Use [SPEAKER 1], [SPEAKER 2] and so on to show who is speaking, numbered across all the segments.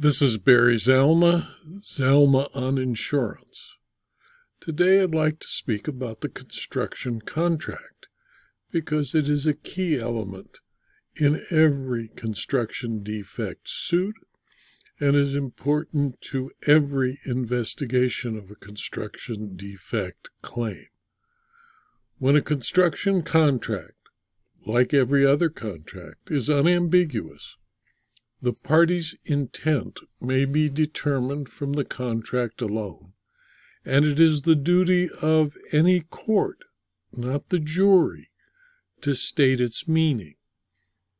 [SPEAKER 1] This is Barry Zalma, Zalma on Insurance. Today I'd like to speak about the construction contract because it is a key element in every construction defect suit and is important to every investigation of a construction defect claim. When a construction contract, like every other contract, is unambiguous, the party's intent may be determined from the contract alone, and it is the duty of any court, not the jury, to state its meaning.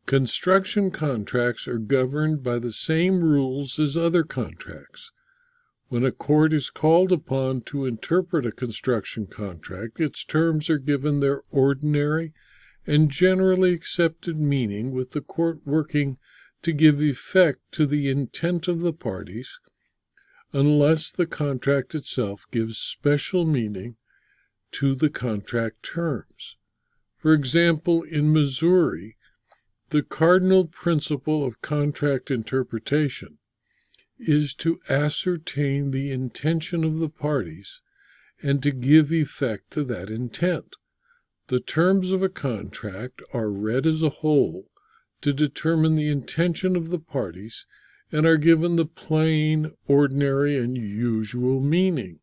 [SPEAKER 1] Construction contracts are governed by the same rules as other contracts. When a court is called upon to interpret a construction contract, its terms are given their ordinary and generally accepted meaning, with the court working to give effect to the intent of the parties, unless the contract itself gives special meaning to the contract terms. For example, in Missouri, the cardinal principle of contract interpretation is to ascertain the intention of the parties and to give effect to that intent. The terms of a contract are read as a whole to determine the intention of the parties and are given the plain, ordinary, and usual meaning.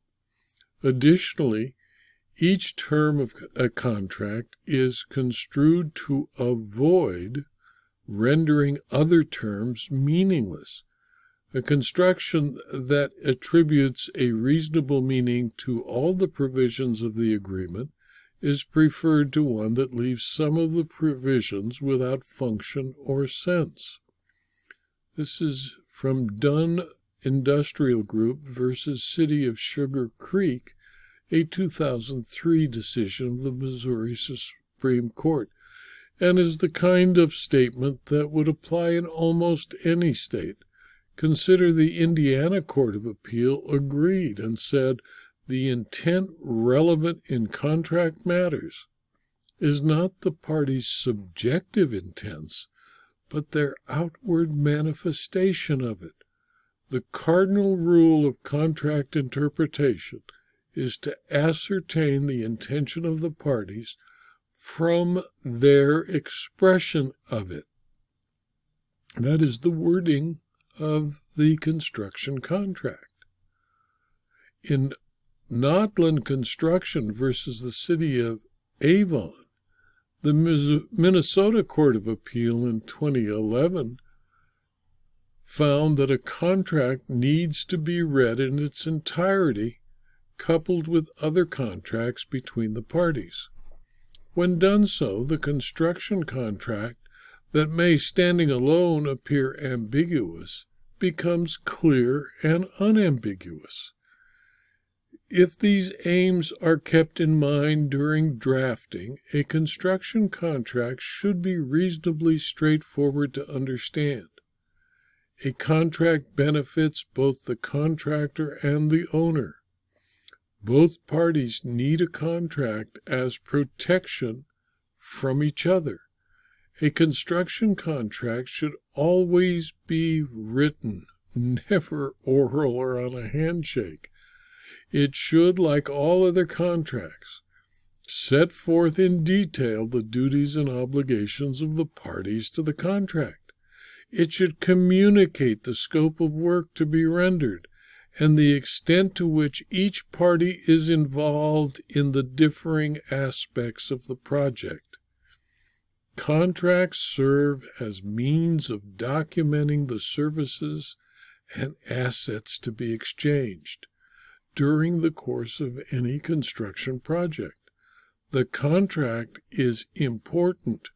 [SPEAKER 1] Additionally, each term of a contract is construed to avoid rendering other terms meaningless. A construction that attributes a reasonable meaning to all the provisions of the agreement is preferred to one that leaves some of the provisions without function or sense. This is from Dunn Industrial Group versus City of Sugar Creek, a 2003 decision of the Missouri Supreme Court, and is the kind of statement that would apply in almost any state. Consider the Indiana Court of Appeal agreed and said the intent relevant in contract matters is not the parties' subjective intents, but their outward manifestation of it. The cardinal rule of contract interpretation is to ascertain the intention of the parties from their expression of it. That is the wording of the construction contract. In Nodland Construction versus the City of Avon, the Minnesota Court of Appeal in 2011 found that a contract needs to be read in its entirety, coupled with other contracts between the parties. When done so, the construction contract that may, standing alone, appear ambiguous becomes clear and unambiguous. If these aims are kept in mind during drafting, a construction contract should be reasonably straightforward to understand. A contract benefits both the contractor and the owner. Both parties need a contract as protection from each other. A construction contract should always be written, never oral or on a handshake. It should, like all other contracts, set forth in detail the duties and obligations of the parties to the contract. It should communicate the scope of work to be rendered and the extent to which each party is involved in the differing aspects of the project. Contracts serve as means of documenting the services and assets to be exchanged during the course of any construction project. The contract is important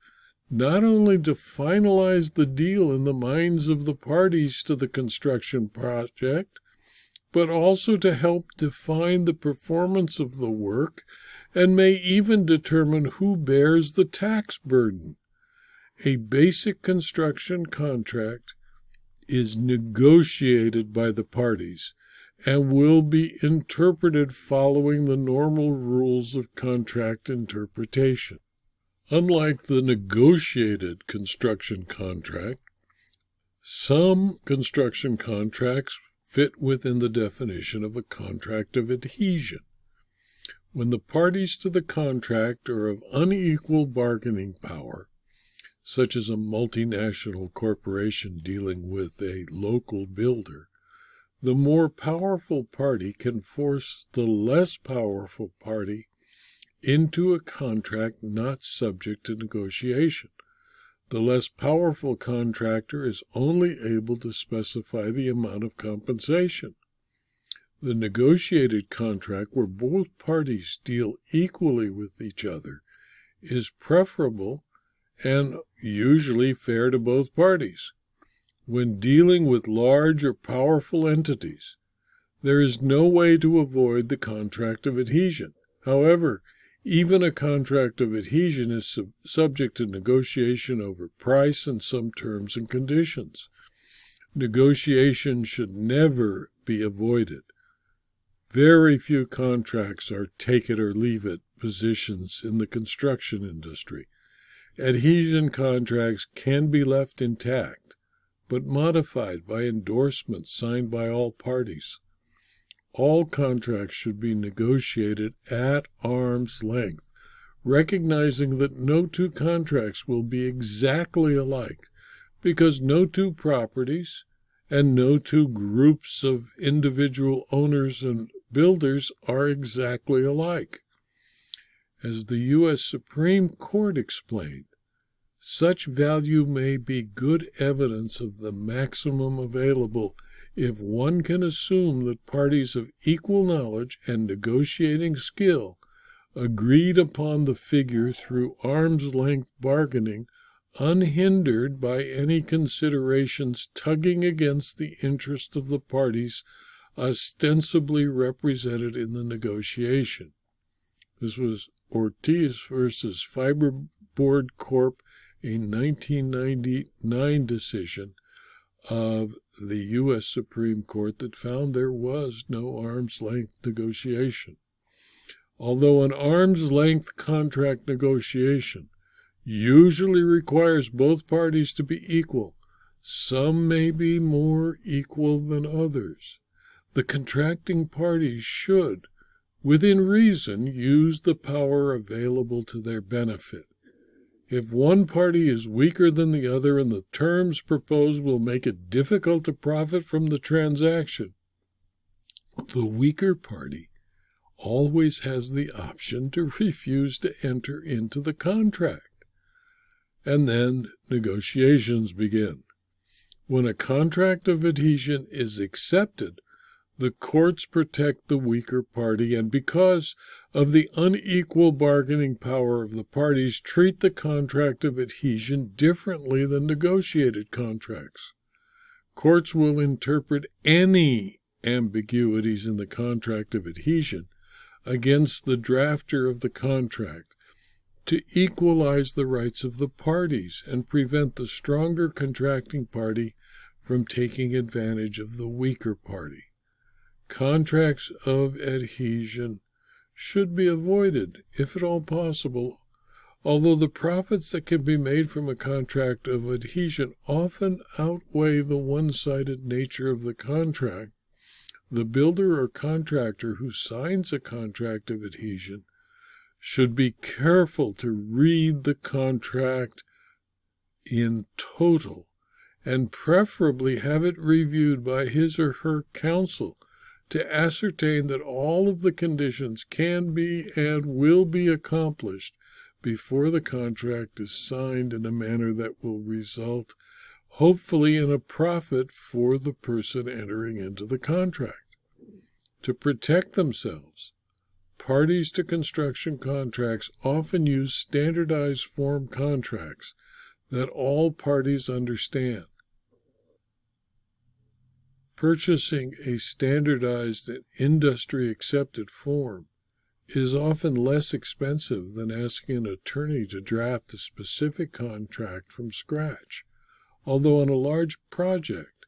[SPEAKER 1] not only to finalize the deal in the minds of the parties to the construction project, but also to help define the performance of the work and may even determine who bears the tax burden. A basic construction contract is negotiated by the parties and will be interpreted following the normal rules of contract interpretation. Unlike the negotiated construction contract, Some construction contracts fit within the definition of a contract of adhesion. When the parties to the contract are of unequal bargaining power, such as a multinational corporation dealing with a local builder, the more powerful party can force the less powerful party into a contract not subject to negotiation. The less powerful contractor is only able to specify the amount of compensation. The negotiated contract, where both parties deal equally with each other, is preferable and usually fair to both parties. When dealing with large or powerful entities, there is no way to avoid the contract of adhesion. However, even a contract of adhesion is sub- subject to negotiation over price and some terms and conditions. Negotiation should never be avoided. Very few contracts are take it or leave it positions in the construction industry. Adhesion contracts can be left intact, but modified by endorsements signed by all parties. All contracts should be negotiated at arm's length, recognizing that no two contracts will be exactly alike because no two properties and no two groups of individual owners and builders are exactly alike. As the U.S. Supreme Court explained, such value may be good evidence of the maximum available if one can assume that parties of equal knowledge and negotiating skill agreed upon the figure through arm's length bargaining unhindered by any considerations tugging against the interest of the parties ostensibly represented in the negotiation. This was Ortiz versus Fibreboard Corp, a 1999 decision of the U.S. Supreme Court that found there was no arm's length negotiation. Although an arm's length contract negotiation usually requires both parties to be equal, some may be more equal than others. The contracting parties should, within reason, use the power available to their benefit. If one party is weaker than the other and the terms proposed will make it difficult to profit from the transaction, the weaker party always has the option to refuse to enter into the contract. And then negotiations begin. When a contract of adhesion is accepted, the courts protect the weaker party, and because of the unequal bargaining power of the parties, treat the contract of adhesion differently than negotiated contracts. Courts will interpret any ambiguities in the contract of adhesion against the drafter of the contract to equalize the rights of the parties and prevent the stronger contracting party from taking advantage of the weaker party. Contracts of adhesion should be avoided, if at all possible, although the profits that can be made from a contract of adhesion often outweigh the one sided nature of the contract. The builder or contractor who signs a contract of adhesion should be careful to read the contract in total and preferably have it reviewed by his or her counsel to ascertain that all of the conditions can be and will be accomplished before the contract is signed in a manner that will result, hopefully, in a profit for the person entering into the contract. To protect themselves, parties to construction contracts often use standardized form contracts that all parties understand. Purchasing a standardized and industry accepted form is often less expensive than asking an attorney to draft a specific contract from scratch. Although on a large project,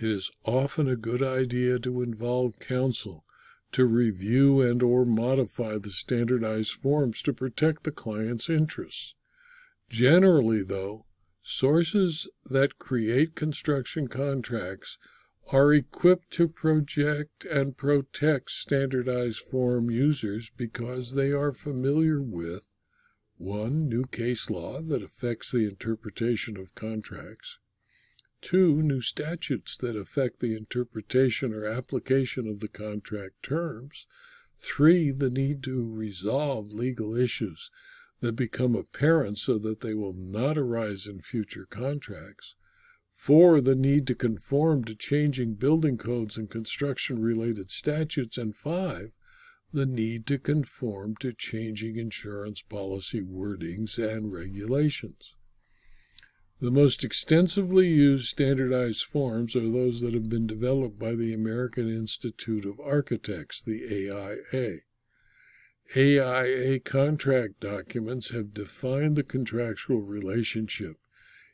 [SPEAKER 1] it is often a good idea to involve counsel to review and or modify the standardized forms to protect the client's interests. Generally, though, Sources that create construction contracts are equipped to project and protect standardized form users because they are familiar with 1. New case law that affects the interpretation of contracts. 2. New statutes that affect the interpretation or application of the contract terms. 3. The need to resolve legal issues that become apparent so that they will not arise in future contracts. Four, the need to conform to changing building codes and construction related statutes. And five, the need to conform to changing insurance policy wordings and regulations. The most extensively used standardized forms are those that have been developed by the American Institute of Architects, the AIA. AIA contract documents have defined the contractual relationship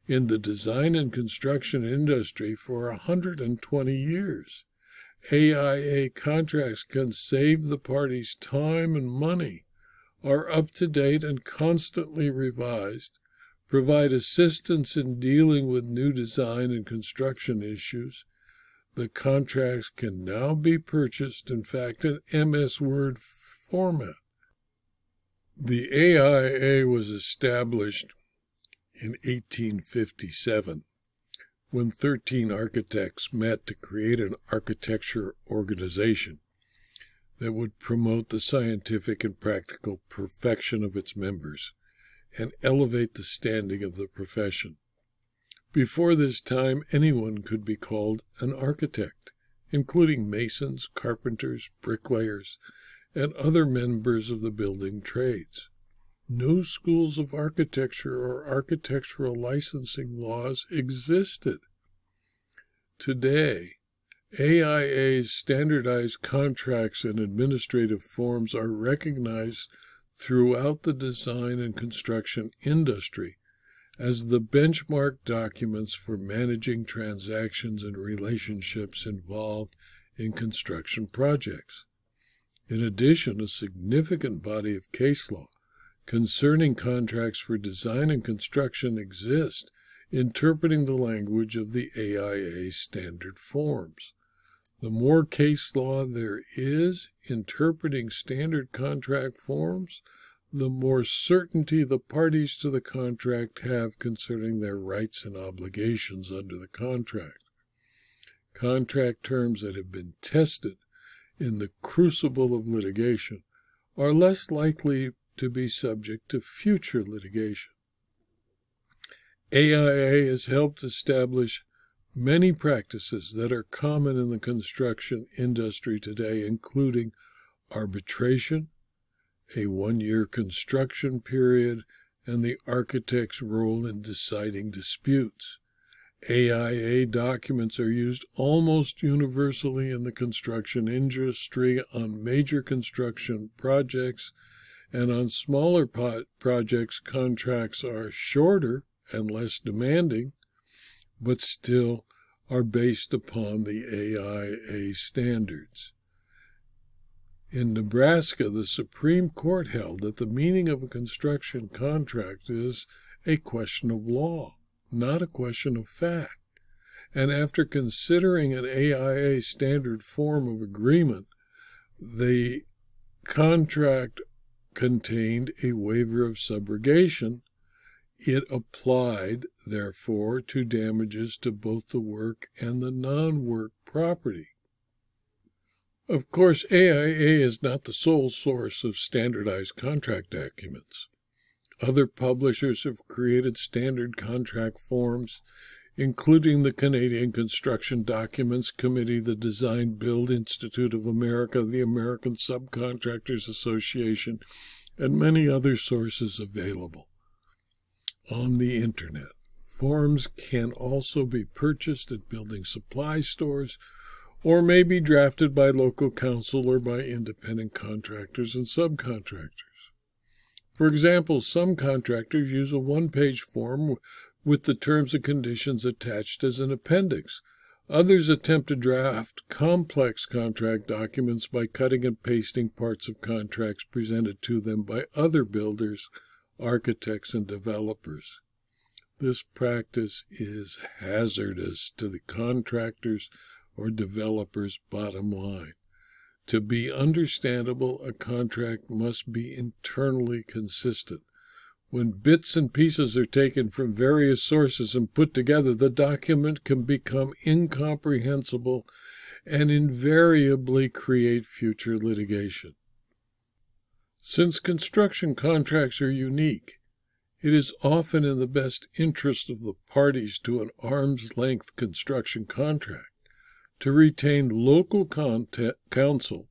[SPEAKER 1] in the design and construction industry for 120 years. AIA contracts can save the parties time and money, are up to date and constantly revised, provide assistance in dealing with new design and construction issues. The contracts can now be purchased, in fact, in MS Word format. The AIA was established in 1857 when 13 architects met to create an architecture organization that would promote the scientific and practical perfection of its members and elevate the standing of the profession. Before this time, anyone could be called an architect, including masons, carpenters, bricklayers, and other members of the building trades. No schools of architecture or architectural licensing laws existed. Today, AIA's standardized contracts and administrative forms are recognized throughout the design and construction industry as the benchmark documents for managing transactions and relationships involved in construction projects. In addition, a significant body of case law concerning contracts for design and construction exist, interpreting the language of the AIA standard forms. The more case law there is interpreting standard contract forms, the more certainty the parties to the contract have concerning their rights and obligations under the contract. Contract terms that have been tested in the crucible of litigation are less likely to be subject to future litigation. AIA has helped establish many practices that are common in the construction industry today, including arbitration, a one year construction period, and the architect's role in deciding disputes. AIA documents are used almost universally in the construction industry on major construction projects and on smaller projects, contracts are shorter and less demanding, but still are based upon the AIA standards. In Nebraska, the Supreme Court held that the meaning of a construction contract is a question of law, not a question of fact. And after considering an AIA standard form of agreement, the contract contained a waiver of subrogation. It applied, therefore, to damages to both the work and the non work property. Of course, AIA is not the sole source of standardized contract documents. Other publishers have created standard contract forms including the Canadian Construction Documents Committee, the Design Build Institute of America, the American Subcontractors Association, and many other sources available on the Internet. Forms can also be purchased at building supply stores or may be drafted by local counsel or by independent contractors and subcontractors. For example, some contractors use a one page form with the terms and conditions attached as an appendix. Others attempt to draft complex contract documents by cutting and pasting parts of contracts presented to them by other builders, architects, and developers. This practice is hazardous to the contractor's or developer's bottom line. To be understandable, a contract must be internally consistent. When bits and pieces are taken from various sources and put together, the document can become incomprehensible and invariably create future litigation. Since construction contracts are unique, it is often in the best interest of the parties to an arm's length construction contract to retain local counsel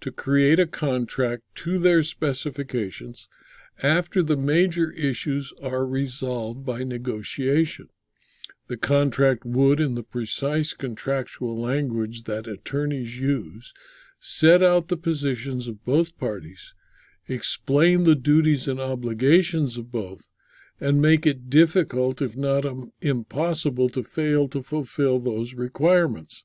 [SPEAKER 1] to create a contract to their specifications after the major issues are resolved by negotiation. The contract would, in the precise contractual language that attorneys use, set out the positions of both parties, explain the duties and obligations of both, and make it difficult, if not impossible, to fail to fulfill those requirements.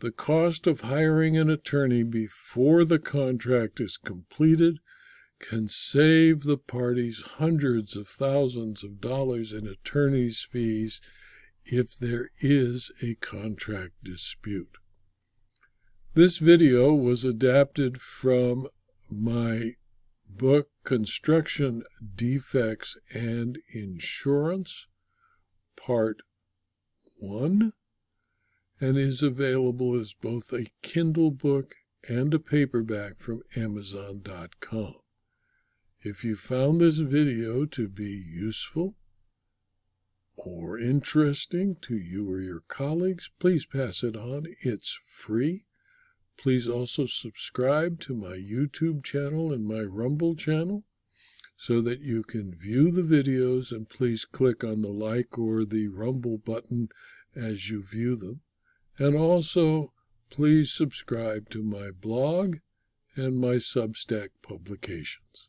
[SPEAKER 1] The cost of hiring an attorney before the contract is completed can save the parties hundreds of thousands of dollars in attorney's fees if there is a contract dispute. This video was adapted from my book Construction Defects and Insurance, Part 1, and is available as both a Kindle book and a paperback from Amazon.com. If you found this video to be useful or interesting to you or your colleagues, please pass it on. It's free Please also subscribe to my YouTube channel and my Rumble channel so that you can view the videos and please click on the like or the Rumble button as you view them. And also, please subscribe to my blog and my Substack publications.